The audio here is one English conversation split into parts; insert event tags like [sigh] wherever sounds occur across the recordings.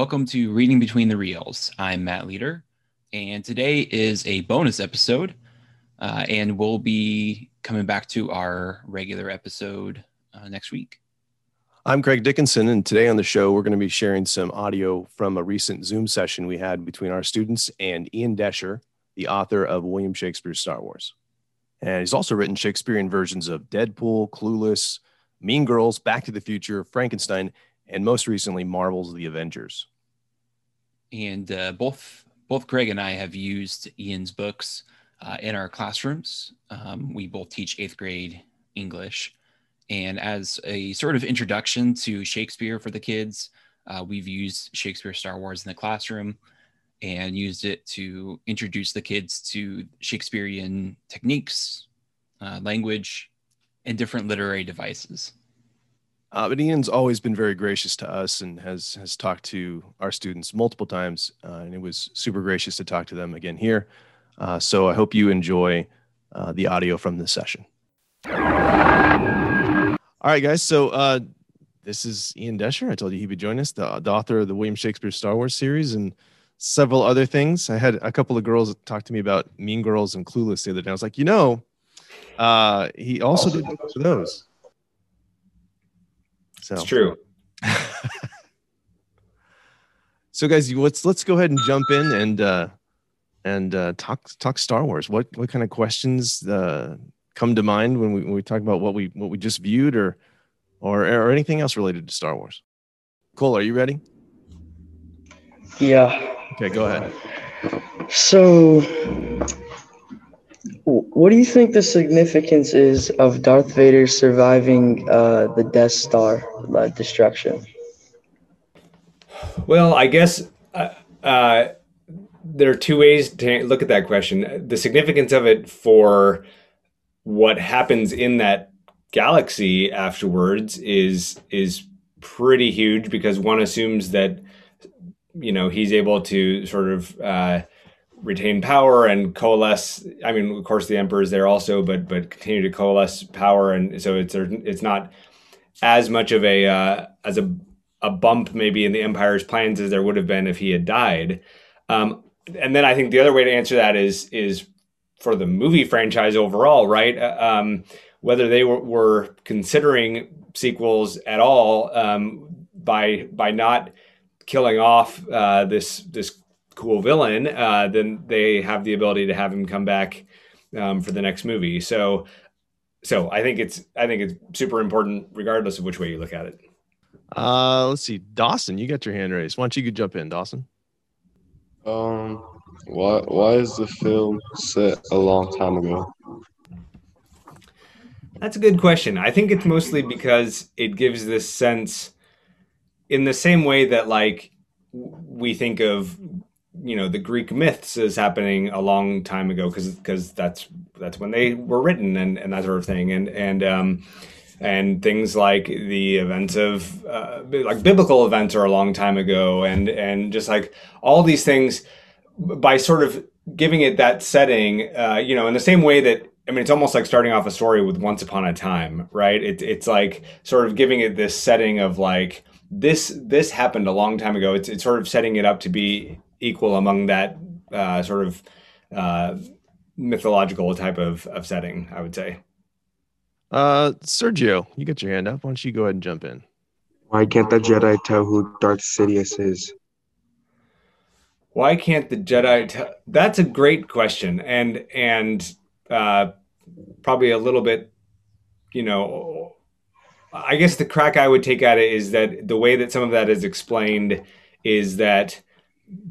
Welcome to Reading Between the Reels. I'm Matt Leader, and today is a bonus episode, uh, and we'll be coming back to our regular episode uh, next week. I'm Craig Dickinson, and today on the show, we're going to be sharing some audio from a recent Zoom session we had between our students and Ian Doescher, the author of William Shakespeare's Star Wars. And he's also written Shakespearean versions of Deadpool, Clueless, Mean Girls, Back to the Future, Frankenstein, and most recently Marvel's The Avengers. And uh, both both Craig and I have used Ian's books uh, in our classrooms. Um, we both teach eighth grade English, and as a sort of introduction to Shakespeare for the kids, uh, we've used Shakespeare Star Wars in the classroom and used it to introduce the kids to Shakespearean techniques, uh, language, and different literary devices. Uh, but Ian's always been very gracious to us and has has talked to our students multiple times, uh, and it was super gracious to talk to them again here. Uh, so I hope you enjoy uh, the audio from this session. All right, guys. So uh, this is Ian Doescher. I told you he'd be joining us, the, the author of the William Shakespeare Star Wars series and several other things. I had a couple of girls talk to me about Mean Girls and Clueless the other day. I was like, you know, uh, he also did books for those. So it's true. [laughs] so guys, let's let's go ahead and jump in and uh, and uh, talk talk Star Wars. What what kind of questions uh, come to mind when we when we talk about what we what we just viewed or or or anything else related to Star Wars? Cole, are you ready? Yeah. Okay, go ahead. So, what do you think the significance is of Darth Vader surviving uh, the Death Star uh, destruction? Well, I guess uh, uh, there are two ways to look at that question. The significance of it for what happens in that galaxy afterwards is is pretty huge because one assumes that you know he's able to sort of uh, retain power and coalesce. I mean, of course, the emperor is there also, but but continue to coalesce power, and so it's it's not as much of a uh, as a a bump maybe in the empire's plans as there would have been if he had died. Um, and then I think the other way to answer that is is for the movie franchise overall, right? Uh, um, whether they were, were, considering sequels at all um, by by not killing off uh, this this cool villain, uh, then they have the ability to have him come back um, for the next movie. So, so I think it's I think it's super important, regardless of which way you look at it. Uh, let's see, Dawson, you got your hand raised. Why don't you jump in, Dawson? Um, why why is the film set a long time ago? That's a good question. I think it's mostly because it gives this sense, in the same way that like we think of you know the Greek myths is happening a long time ago because because that's that's when they were written and and that sort of thing and and um and things like the events of uh, like biblical events are a long time ago and and just like all these things by sort of giving it that setting uh, you know in the same way that I mean, it's almost like starting off a story with Once Upon a Time, right? It, it's like sort of giving it this setting of like this this happened a long time ago. It's it's sort of setting it up to be equal among that uh, sort of uh, mythological type of, of setting, I would say. Uh, Sergio, you got your hand up. Why don't you go ahead and jump in? Why can't the Jedi tell who Darth Sidious is? Why can't the Jedi tell? That's a great question, and and uh, probably a little bit, you know, I guess the crack I would take at it is that the way that some of that is explained is that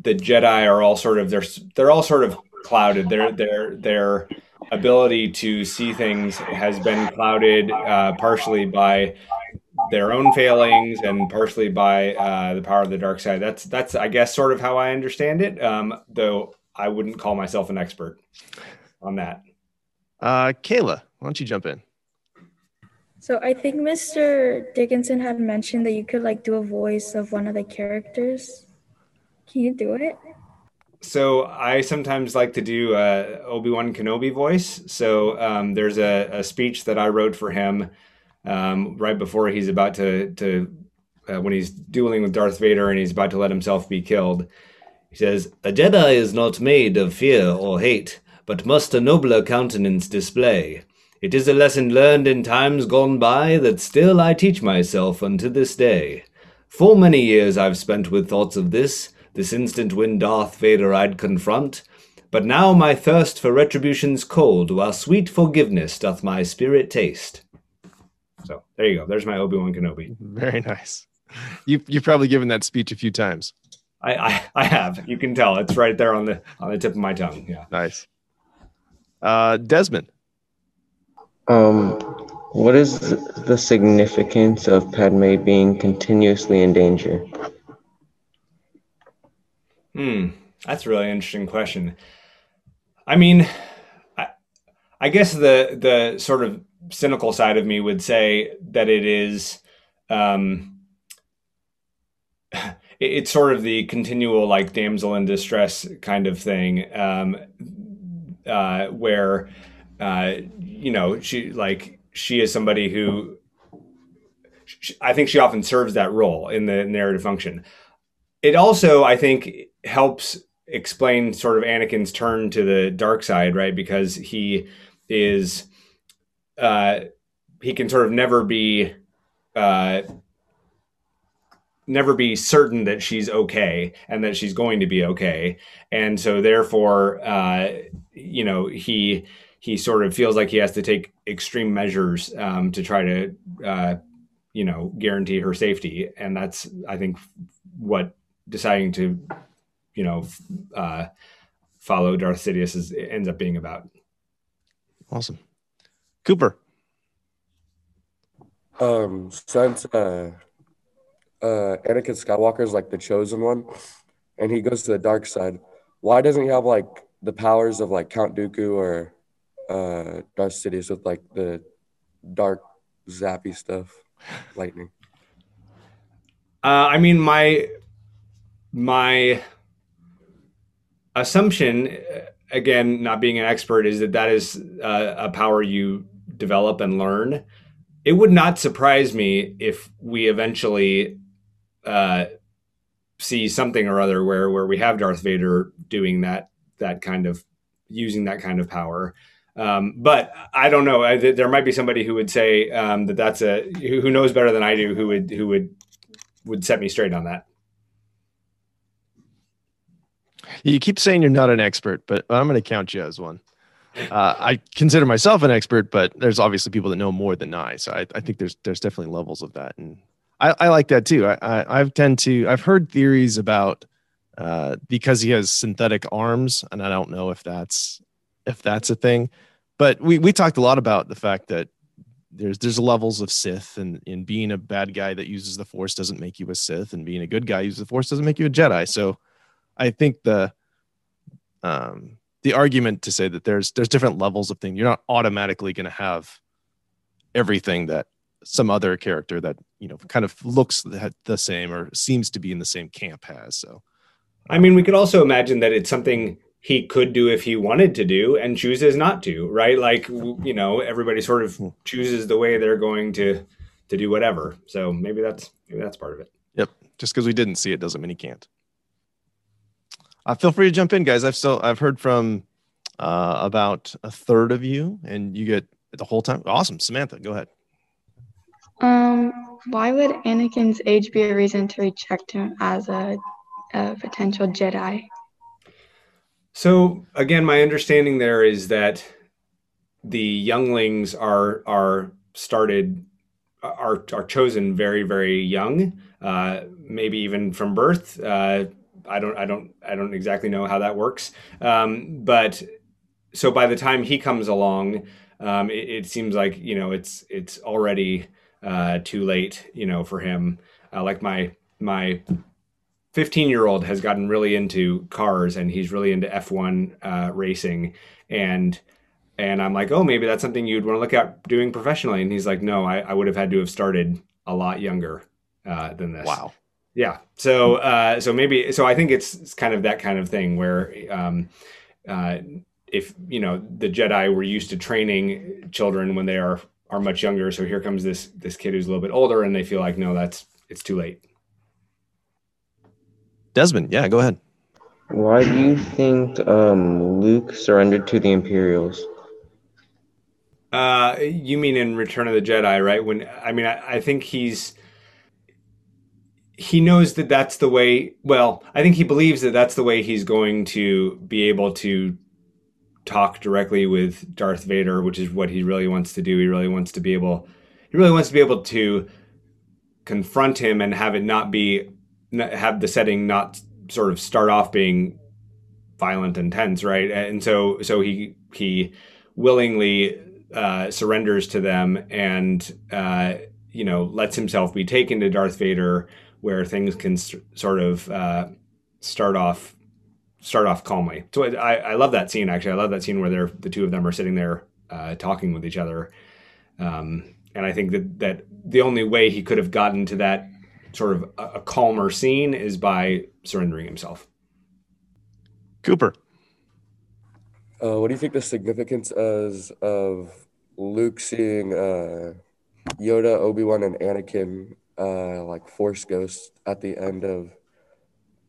the Jedi are all sort of they're they're all sort of clouded. Their their their ability to see things has been clouded uh, partially by their own failings and partially by uh, the power of the dark side. That's that's I guess sort of how I understand it. Um, though I wouldn't call myself an expert on that. Uh, Kayla, why don't you jump in? So I think Mr. Dickinson had mentioned that you could like do a voice of one of the characters. Can you do it? So I sometimes like to do a Obi Wan Kenobi voice. So um, there's a, a, speech that I wrote for him um, right before he's about to to uh, when he's dueling with Darth Vader and he's about to let himself be killed. He says, "A Jedi is not made of fear or hate, but must a nobler countenance display. It is a lesson learned in times gone by that still I teach myself unto this day. Full many years I've spent with thoughts of this, this instant when Darth Vader I'd confront." But now my thirst for retribution's cold, while sweet forgiveness doth my spirit taste. So there you go. There's my Obi Wan Kenobi. Very nice. You you've probably given that speech a few times. I, I I have. You can tell it's right there on the on the tip of my tongue. Yeah. Nice. Uh, Desmond. Um, what is the significance of Padme being continuously in danger? Hmm. That's a really interesting question. I mean, I, I guess the the sort of cynical side of me would say that it is um [laughs] it, it's sort of the continual like damsel in distress kind of thing um uh where uh you know she like she is somebody who she, I think she often serves that role in the narrative function. It also I think helps explain sort of Anakin's turn to the dark side, right? Because he is uh he can sort of never be uh never be certain that she's okay and that she's going to be okay and so therefore uh you know he he sort of feels like he has to take extreme measures um to try to uh you know guarantee her safety and that's i think what deciding to you know uh follow darth sidious is ends up being about Awesome. Cooper. Um, since uh, uh, Anakin Skywalker is like the chosen one, and he goes to the dark side, why doesn't he have like the powers of like Count Dooku or uh, Darth Sidious with like the dark zappy stuff, lightning? Uh, I mean, my my assumption, again, not being an expert, is that that is uh, a power you develop and learn. It would not surprise me if we eventually uh, see something or other where where we have Darth Vader doing that that kind of using that kind of power. Um, but I don't know. I, there might be somebody who would say um, that that's a who who knows better than I do. Who would who would would set me straight on that. You keep saying you're not an expert, but I'm going to count you as one. Uh, I consider myself an expert, but there's obviously people that know more than I. So I, I think there's there's definitely levels of that, and I, I like that too. I, I I've tend to I've heard theories about uh, because he has synthetic arms, and I don't know if that's if that's a thing, but we we talked a lot about the fact that there's there's levels of Sith, and in being a bad guy that uses the Force doesn't make you a Sith, and being a good guy uses the Force doesn't make you a Jedi. So I think the um the argument to say that there's there's different levels of thing you're not automatically going to have everything that some other character that you know kind of looks the, the same or seems to be in the same camp has so I mean, we could also imagine that it's something he could do if he wanted to do and chooses not to, right? Like you know, everybody sort of chooses the way they're going to to do whatever. So maybe that's maybe that's part of it. yep just because we didn't see it doesn't mean he can't uh, feel free to jump in guys i've still i've heard from uh, about a third of you and you get the whole time awesome samantha go ahead Um, why would Anakin's age be a reason to reject him as a, a potential Jedi? So again, my understanding there is that the younglings are are started are are chosen very very young, uh, maybe even from birth. Uh, I don't I don't I don't exactly know how that works, um, but so by the time he comes along, um, it, it seems like you know it's it's already uh, too late, you know, for him. Uh, like my my 15 year old has gotten really into cars and he's really into F1 uh, racing and and I'm like, oh, maybe that's something you'd want to look at doing professionally. And he's like, no, I, I would have had to have started a lot younger uh, than this. wow Yeah. So uh, so maybe so I think it's, it's kind of that kind of thing where um, uh, if you know the Jedi were used to training children when they are are much younger, so here comes this this kid who's a little bit older, and they feel like no, that's it's too late. Desmond, yeah, go ahead. Why do you think um, Luke surrendered to the Imperials? Uh, you mean in Return of the Jedi, right? When I mean, I, I think he's he knows that that's the way. Well, I think he believes that that's the way he's going to be able to talk directly with Darth Vader, which is what he really wants to do. He really wants to be able. He really wants to be able to confront him and have it not be have the setting not sort of start off being violent and tense, right? And so so he he willingly uh, surrenders to them and uh, you know lets himself be taken to Darth Vader, where things can st- sort of uh, start off start off calmly. So I, I love that scene actually. I love that scene where they're the two of them are sitting there uh, talking with each other, um, and I think that that the only way he could have gotten to that sort of a, a calmer scene is by surrendering himself. Cooper. Uh, what do you think the significance is of Luke seeing uh, Yoda, Obi Wan, and Anakin uh, like Force ghosts at the end of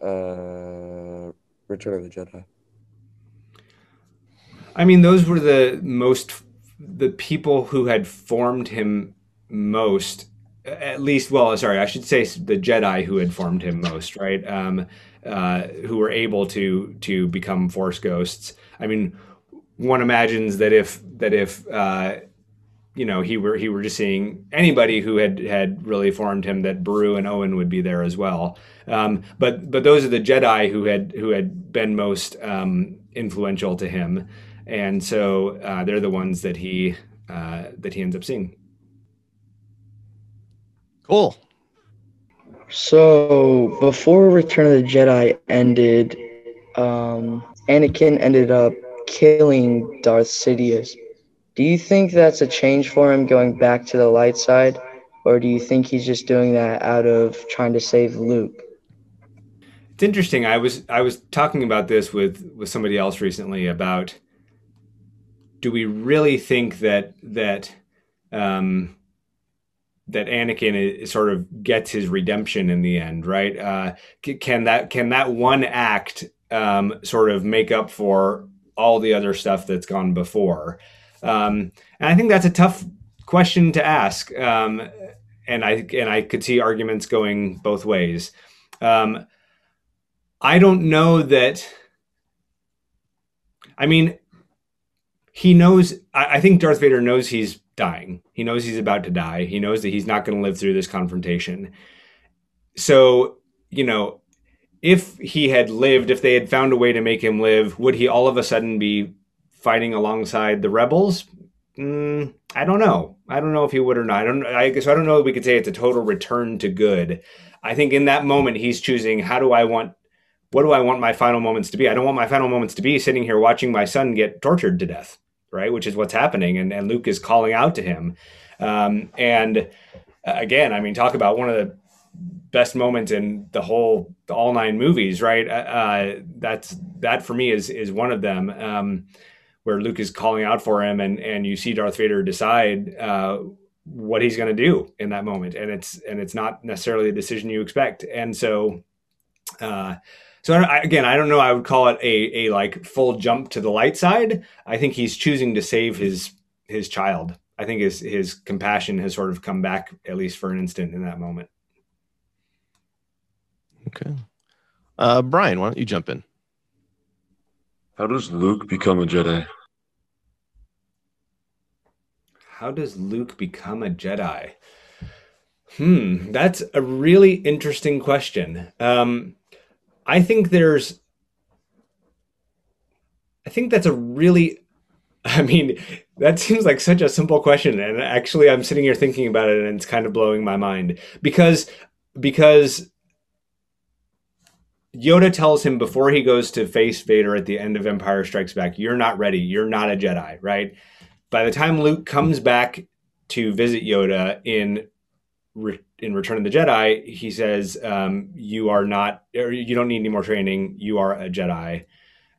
uh, Return of the Jedi? I mean, those were the most the people who had formed him most. At least, well, sorry, I should say the Jedi who had formed him most, right? Um, uh, who were able to to become Force ghosts. I mean, one imagines that if that if uh, you know he were he were just seeing anybody who had had really formed him, that Beru and Owen would be there as well. Um, but but those are the Jedi who had who had been most um, influential to him, and so uh, they're the ones that he uh, that he ends up seeing. Cool. So before Return of the Jedi ended, um, Anakin ended up killing Darth Sidious. Do you think that's a change for him going back to the light side, or do you think he's just doing that out of trying to save Luke? It's interesting. I was I was talking about this with with somebody else recently about do we really think that that um, that Anakin is, sort of gets his redemption in the end, right? Uh, can that can that one act um, sort of make up for all the other stuff that's gone before? Um, and I think that's a tough question to ask. Um, and I and I could see arguments going both ways. Um, I don't know that. I mean, he knows. I, I think Darth Vader knows he's dying. He knows he's about to die. He knows that he's not going to live through this confrontation. So, you know, if he had lived, if they had found a way to make him live, would he all of a sudden be fighting alongside the rebels? Mm, I don't know. I don't know if he would or not. I don't. I guess I don't know. If we could say it's a total return to good. I think in that moment he's choosing. How do I want? What do I want my final moments to be? I don't want my final moments to be sitting here watching my son get tortured to death right? Which is what's happening, and and Luke is calling out to him. Um, and uh, again, I mean, talk about one of the best moments in the whole all nine movies, right? Uh, uh, that's that for me is is one of them. Um, where Luke is calling out for him, and and you see Darth Vader decide uh, what he's going to do in that moment, and it's and it's not necessarily a decision you expect, and so. Uh, so I, again, I don't know. I would call it a a like full jump to the light side. I think he's choosing to save his his child. I think his his compassion has sort of come back at least for an instant in that moment. Okay, uh, Brian, why don't you jump in? How does Luke become a Jedi? How does Luke become a Jedi? Hmm, that's a really interesting question. Um, I think there's I think that's a really [laughs] I mean, that seems like such a simple question and actually I'm sitting here thinking about it and it's kind of blowing my mind because because Yoda tells him before he goes to face Vader at the end of Empire Strikes Back, you're not ready. You're not a Jedi, right? By the time Luke comes back to visit Yoda in in Return of the Jedi, he says, um, "You are not, or you don't need any more training. You are a Jedi,"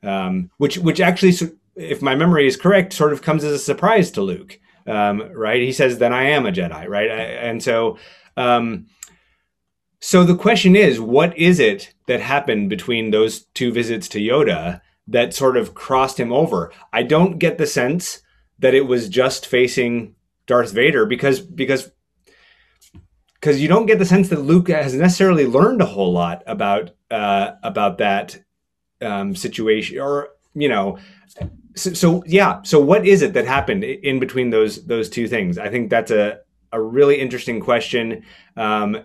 um, which which actually, if my memory is correct, sort of comes as a surprise to Luke. Um, right? He says, "Then I am a Jedi." Right? And so, um, so the question is, what is it that happened between those two visits to Yoda that sort of crossed him over? I don't get the sense that it was just facing Darth Vader because because because you don't get the sense that Luke has necessarily learned a whole lot about uh, about that um, situation, or you know, so, so, yeah. So what is it that happened in between those those two things? I think that's a a really interesting question, um,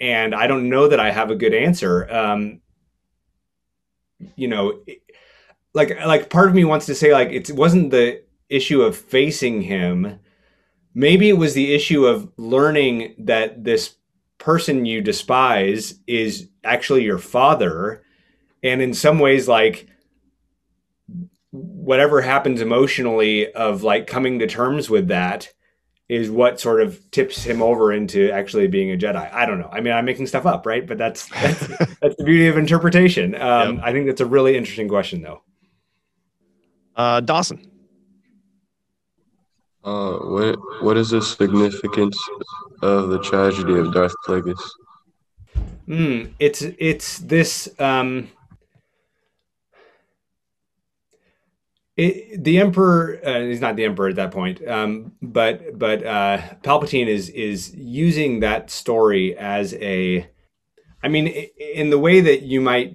and I don't know that I have a good answer. Um, you know, like like part of me wants to say like it wasn't the issue of facing him maybe it was the issue of learning that this person you despise is actually your father and in some ways like whatever happens emotionally of like coming to terms with that is what sort of tips him over into actually being a Jedi. I don't know. I mean, I'm making stuff up, right? But that's that's, [laughs] that's the beauty of interpretation. Um, yep. I think that's a really interesting question, though. Uh, Dawson. Uh, what what is the significance of the tragedy of Darth Plagueis? Mm, it's it's this. Um, it, the emperor uh, he's not the emperor at that point um, but but uh, palpatine is is using that story as a i mean in the way that you might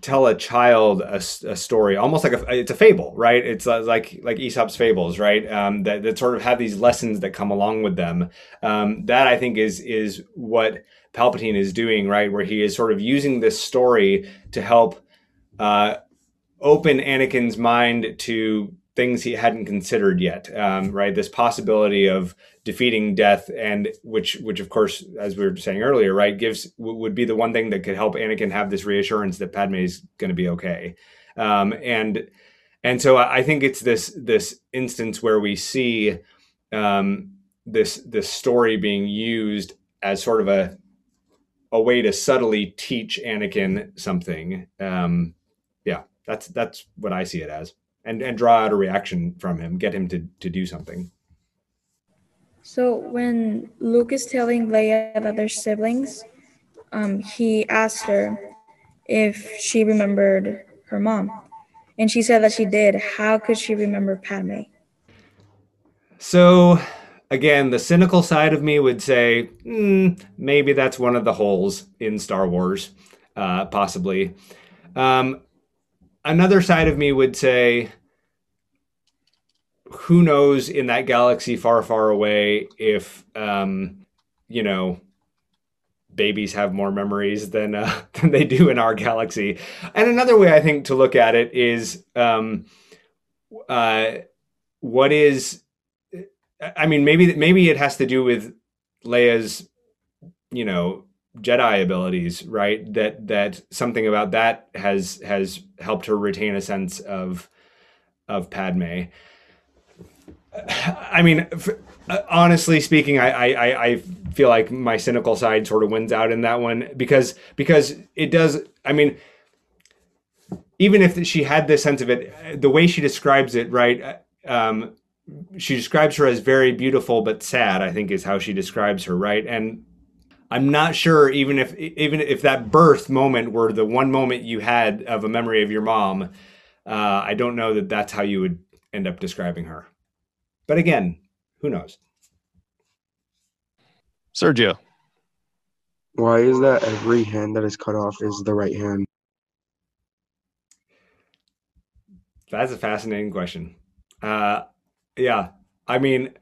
tell a child a, a, story almost like a it's a fable right? It's uh, like like aesop's fables right? Um, that, that sort of have these lessons that come along with them. Um, that i think is is what palpatine is doing right? Where he is sort of using this story to help uh, open anakin's mind to things he hadn't considered yet um, right? This possibility of defeating death and which which of course as we were saying earlier right gives w- would be the one thing that could help anakin have this reassurance that padme is going to be okay. Um, and and so i think it's this this instance where we see um, this this story being used as sort of a a way to subtly teach anakin something. Um, yeah that's that's what i see it as and and draw out a reaction from him get him to to do something so when Luke is telling Leia that they're siblings, um, he asked her if she remembered her mom. And she said that she did. How could she remember Padme? So, again, the cynical side of me would say mm, maybe that's one of the holes in Star Wars, uh, possibly. Um, another side of me would say who knows in that galaxy far, far away if um, you know babies have more memories than uh, [laughs] than they do in our galaxy. And another way I think to look at it is um, uh, what is I mean maybe maybe it has to do with Leia's you know Jedi abilities, right? That that something about that has has helped her retain a sense of of Padme. I mean, uh, honestly speaking, I, I I feel like my cynical side sort of wins out in that one because because it does. I mean, even if she had this sense of it, the way she describes it, right? Um, she describes her as very beautiful but sad. I think is how she describes her, right? And I'm not sure even if even if that birth moment were the one moment you had of a memory of your mom. Uh, I don't know that that's how you would end up describing her. But again, who knows? Sergio. Why is that every hand that is cut off is the right hand? That's a fascinating question. Uh, yeah, I mean,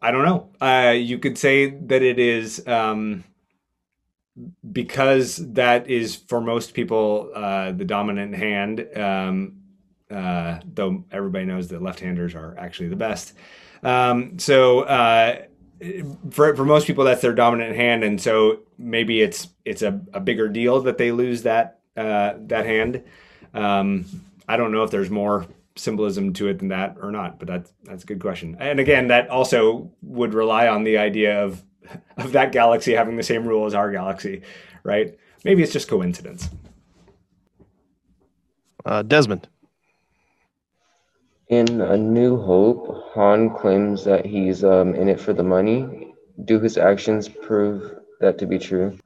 I don't know. Uh, you could say that it is um, because that is for most people uh, the dominant hand. Um, uh, though everybody knows that left-handers are actually the best. Um, so uh, for for most people, that's their dominant hand, and so maybe it's it's a, a bigger deal that they lose that uh, that hand. Um, I don't know if there's more symbolism to it than that or not, but that's that's a good question. And again, that also would rely on the idea of of that galaxy having the same rule as our galaxy, right? Maybe it's just coincidence. Uh, Desmond. In A New Hope, Han claims that he's um, in it for the money. Do his actions prove that to be true?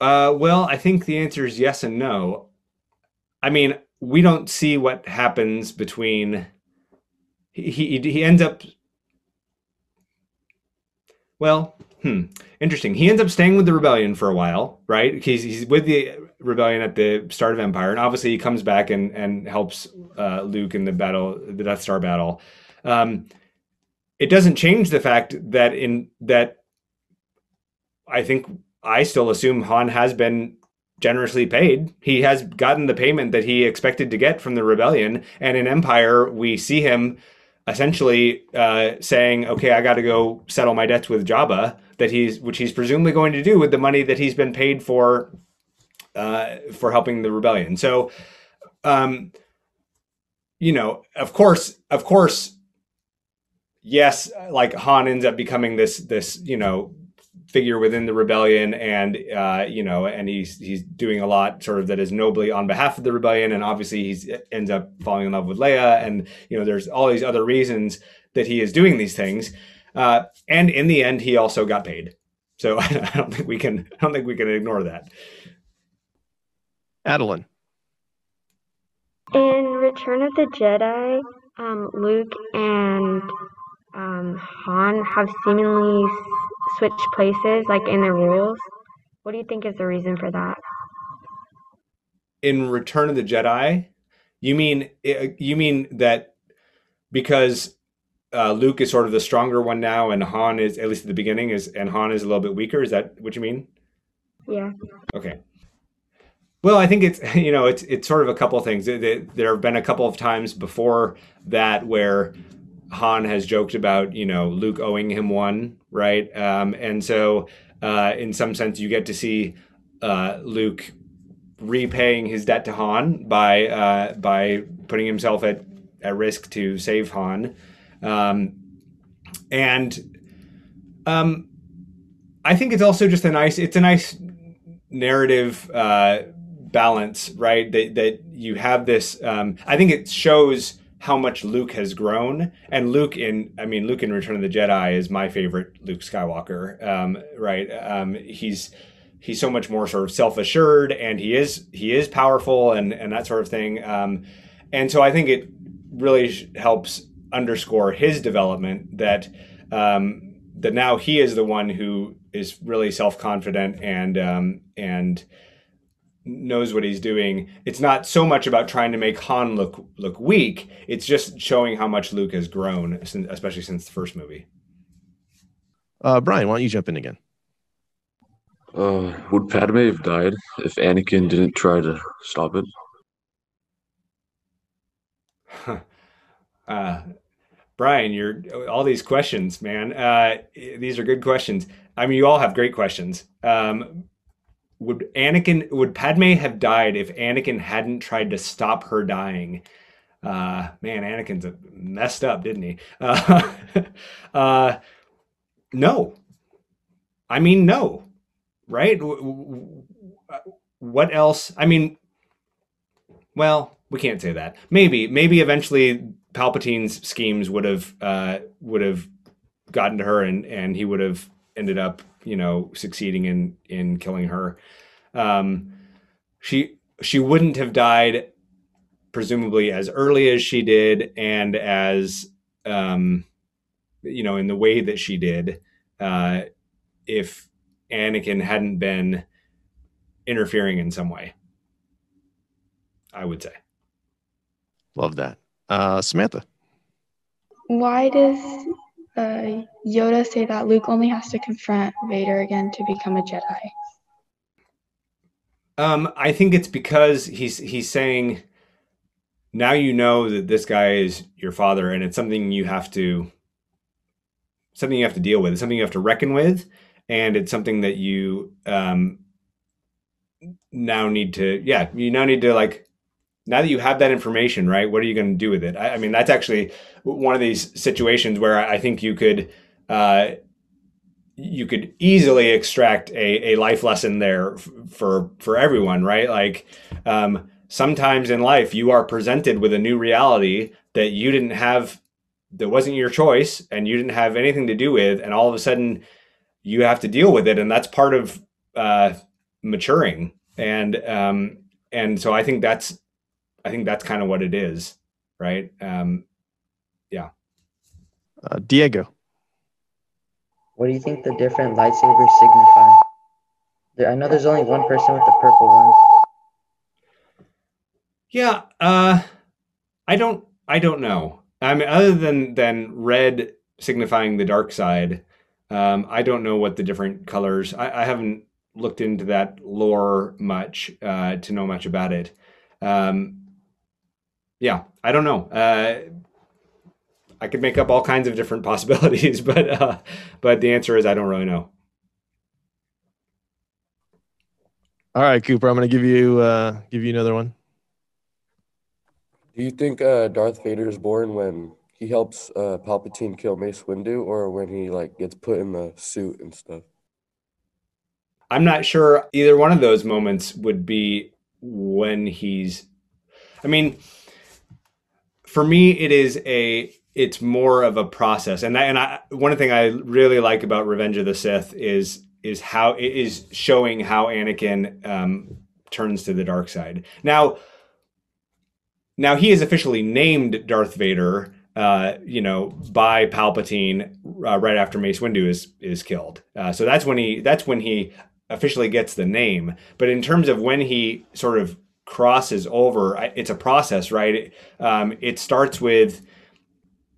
Uh, well, I think the answer is yes and no. I mean, we don't see what happens between. He he, he ends up. Well, hmm, interesting. He ends up staying with the rebellion for a while, right? He's he's with the rebellion at the start of Empire, and obviously he comes back and and helps uh, Luke in the battle, the Death Star battle. Um, it doesn't change the fact that in that I think I still assume Han has been generously paid. He has gotten the payment that he expected to get from the rebellion, and in Empire we see him essentially uh, saying, "Okay, I got to go settle my debts with Jabba." That he's, which he's presumably going to do with the money that he's been paid for, uh, for helping the rebellion. So, um, you know, of course, of course, yes, like Han ends up becoming this, this, you know, figure within the rebellion and uh, you know and he's he's doing a lot sort of that is nobly on behalf of the rebellion. And obviously he ends up falling in love with Leia and you know there's all these other reasons that he is doing these things. Uh, and in the end he also got paid. So [laughs] I don't think we can I don't think we can ignore that Adeline in Return of the Jedi um, Luke and um, Han have seemingly switched places, like in the rules. What do you think is the reason for that? In Return of the Jedi, you mean eh, you mean that because uh, Luke is sort of the stronger one now, and Han is at least at the beginning is, and Han is a little bit weaker. Is that what you mean? Yeah. Okay. Well, I think it's [laughs] you know it's it's sort of a couple of things. There have been a couple of times before that where Han has joked about, you know, Luke owing him one, right? Um, and so, uh, in some sense, you get to see uh, Luke repaying his debt to Han by uh, by putting himself at at risk to save Han, um, and um, I think it's also just a nice it's a nice narrative uh, balance, right? That that you have this. Um, I think it shows how much Luke has grown. And Luke in, I mean, Luke in Return of the Jedi is my favorite Luke Skywalker. Um, right? Um, he's he's so much more sort of self assured, and he is he is powerful, and and that sort of thing. Um, and so I think it really helps underscore his development that um, that now he is the one who is really self confident and um, and knows what he's doing. It's not so much about trying to make Han look look weak. It's just showing how much Luke has grown, especially since the first movie. Uh, Brian, why don't you jump in again? Uh, would Padme have died if Anakin didn't try to stop it? [laughs] uh, Brian, you're all these questions, man. Uh, these are good questions. I mean, you all have great questions. Um, would Anakin would Padme have died if Anakin hadn't tried to stop her dying? Uh, man, Anakin's messed up, didn't he? [laughs] Uh, uh, no. I mean, no. Right? What else? I mean, well, we can't say that. Maybe, maybe eventually Palpatine's schemes would have uh, would have gotten to her, and and he would have ended up you know succeeding in in killing her. Um she she wouldn't have died presumably as early as she did and as um you know in the way that she did uh if Anakin hadn't been interfering in some way I would say. Love that. Uh Samantha. Why does uh, Yoda say that Luke only has to confront Vader again to become a Jedi? Um, I think it's because he's he's saying now you know that this guy is your father, and it's something you have to something you have to deal with. It's something you have to reckon with, and it's something that you um, now need to yeah you now need to like now that you have that information, right, what are you going to do with it? I, I, mean, that's actually one of these situations where I think you could uh, you could easily extract a, a life lesson there f- for for everyone, right? Like um, sometimes in life, you are presented with a new reality that you didn't have, that wasn't your choice, and you didn't have anything to do with, and all of a sudden you have to deal with it, and that's part of uh, maturing, and um, and so I think that's I think that's kind of what it is, right? Um, yeah. Uh, Diego. What do you think the different lightsabers signify? I know there's only one person with the purple one. Yeah, uh, I don't. I don't know. I mean, other than than red signifying the dark side, um, I don't know what the different colors. I, I haven't looked into that lore much uh, to know much about it. Um, yeah, I don't know. Uh, I could make up all kinds of different [laughs] possibilities, but uh, but the answer is I don't really know. All right, Cooper. I'm going to give you uh, give you another one. Do you think uh, Darth Vader is born when he helps uh, Palpatine kill Mace Windu, or when he like gets put in the suit and stuff? I'm not sure either one of those moments would be when he's. I mean, for me, it is a. It's more of a process, and I, and I one thing I really like about Revenge of the Sith is is how it is showing how Anakin um, turns to the dark side. Now, now he is officially named Darth Vader. Uh, you know, by Palpatine uh, right after Mace Windu is is killed. Uh, so that's when he that's when he officially gets the name. But in terms of when he sort of crosses over, it's a process, right? It, um, it starts with,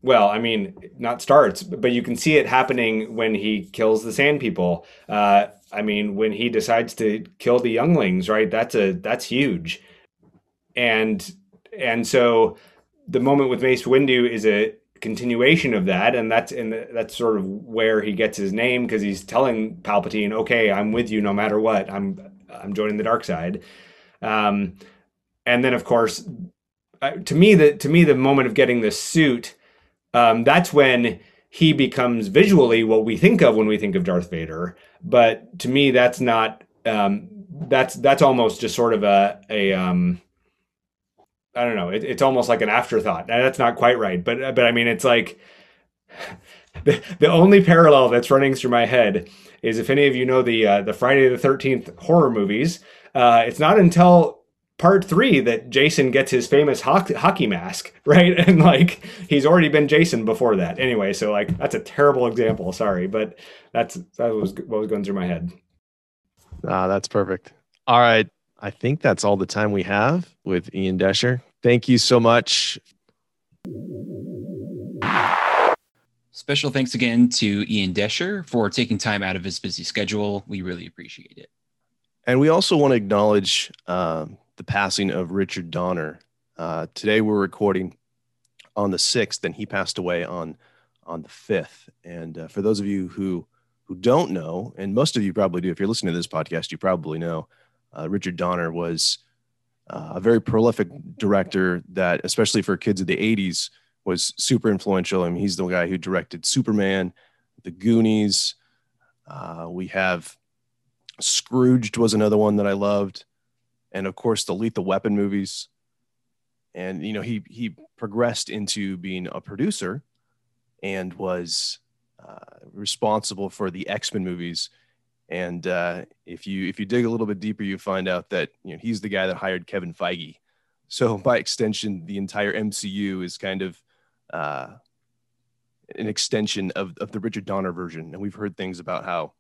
well, I mean, not starts, but you can see it happening when he kills the Sand People. Uh, I mean, when he decides to kill the younglings, right? That's a that's huge, and and so the moment with Mace Windu is a continuation of that, and that's and that's sort of where he gets his name because he's telling Palpatine, "Okay, I'm with you no matter what. I'm I'm joining the dark side." Um, and then, of course, to me, the to me the moment of getting the suit, um, that's when he becomes visually what we think of when we think of Darth Vader. But to me, that's not. Um, that's that's almost just sort of a a um, I don't know. It, it's almost like an afterthought. That's not quite right, but but I mean, it's like [laughs] the the only parallel that's running through my head is if any of you know the uh, the Friday the Thirteenth horror movies. Uh, it's not until part three that Jason gets his famous hockey, hockey mask, [laughs] right? And like he's already been Jason before that. Anyway, so like that's a terrible example. Sorry, but that's that was what was going through my head. Ah, that's perfect. All right. I think that's all the time we have with Ian Doescher. Thank you so much. Special thanks again to Ian Doescher for taking time out of his busy schedule. We really appreciate it. And we also want to acknowledge um, the passing of Richard Donner. Uh, today we're recording on the 6th, and he passed away on on the 5th. And uh, for those of you who who don't know, and most of you probably do, if you're listening to this podcast, you probably know, uh, Richard Donner was uh, a very prolific director that, especially for kids of the 80s, was super influential. I mean, he's the guy who directed Superman, The Goonies. Uh, we have Scrooged was another one that I loved, and of course the Lethal Weapon movies. And you know, he he progressed into being a producer, and was uh, responsible for the X Men movies. And uh, if you if you dig a little bit deeper, you find out that you know he's the guy that hired Kevin Feige. So [laughs] by extension, the entire MCU is kind of uh, an extension of, of the Richard Donner version. And we've heard things about how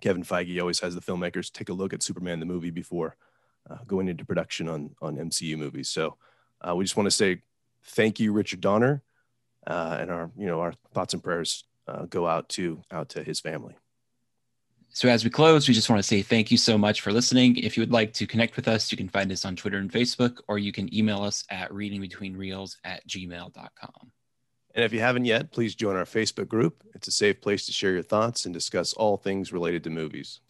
Kevin Feige always has the filmmakers take a look at Superman the movie before uh, going into production on on MCU movies. So uh, we just want to say thank you, Richard Donner, uh, and our you know our thoughts and prayers uh, go out to out to his family. So as we close, we just want to say thank you so much for listening. If you would like to connect with us, you can find us on Twitter and Facebook, or you can email us at readingbetweenreels at gmail.com. And if you haven't yet, please join our Facebook group. It's a safe place to share your thoughts and discuss all things related to movies.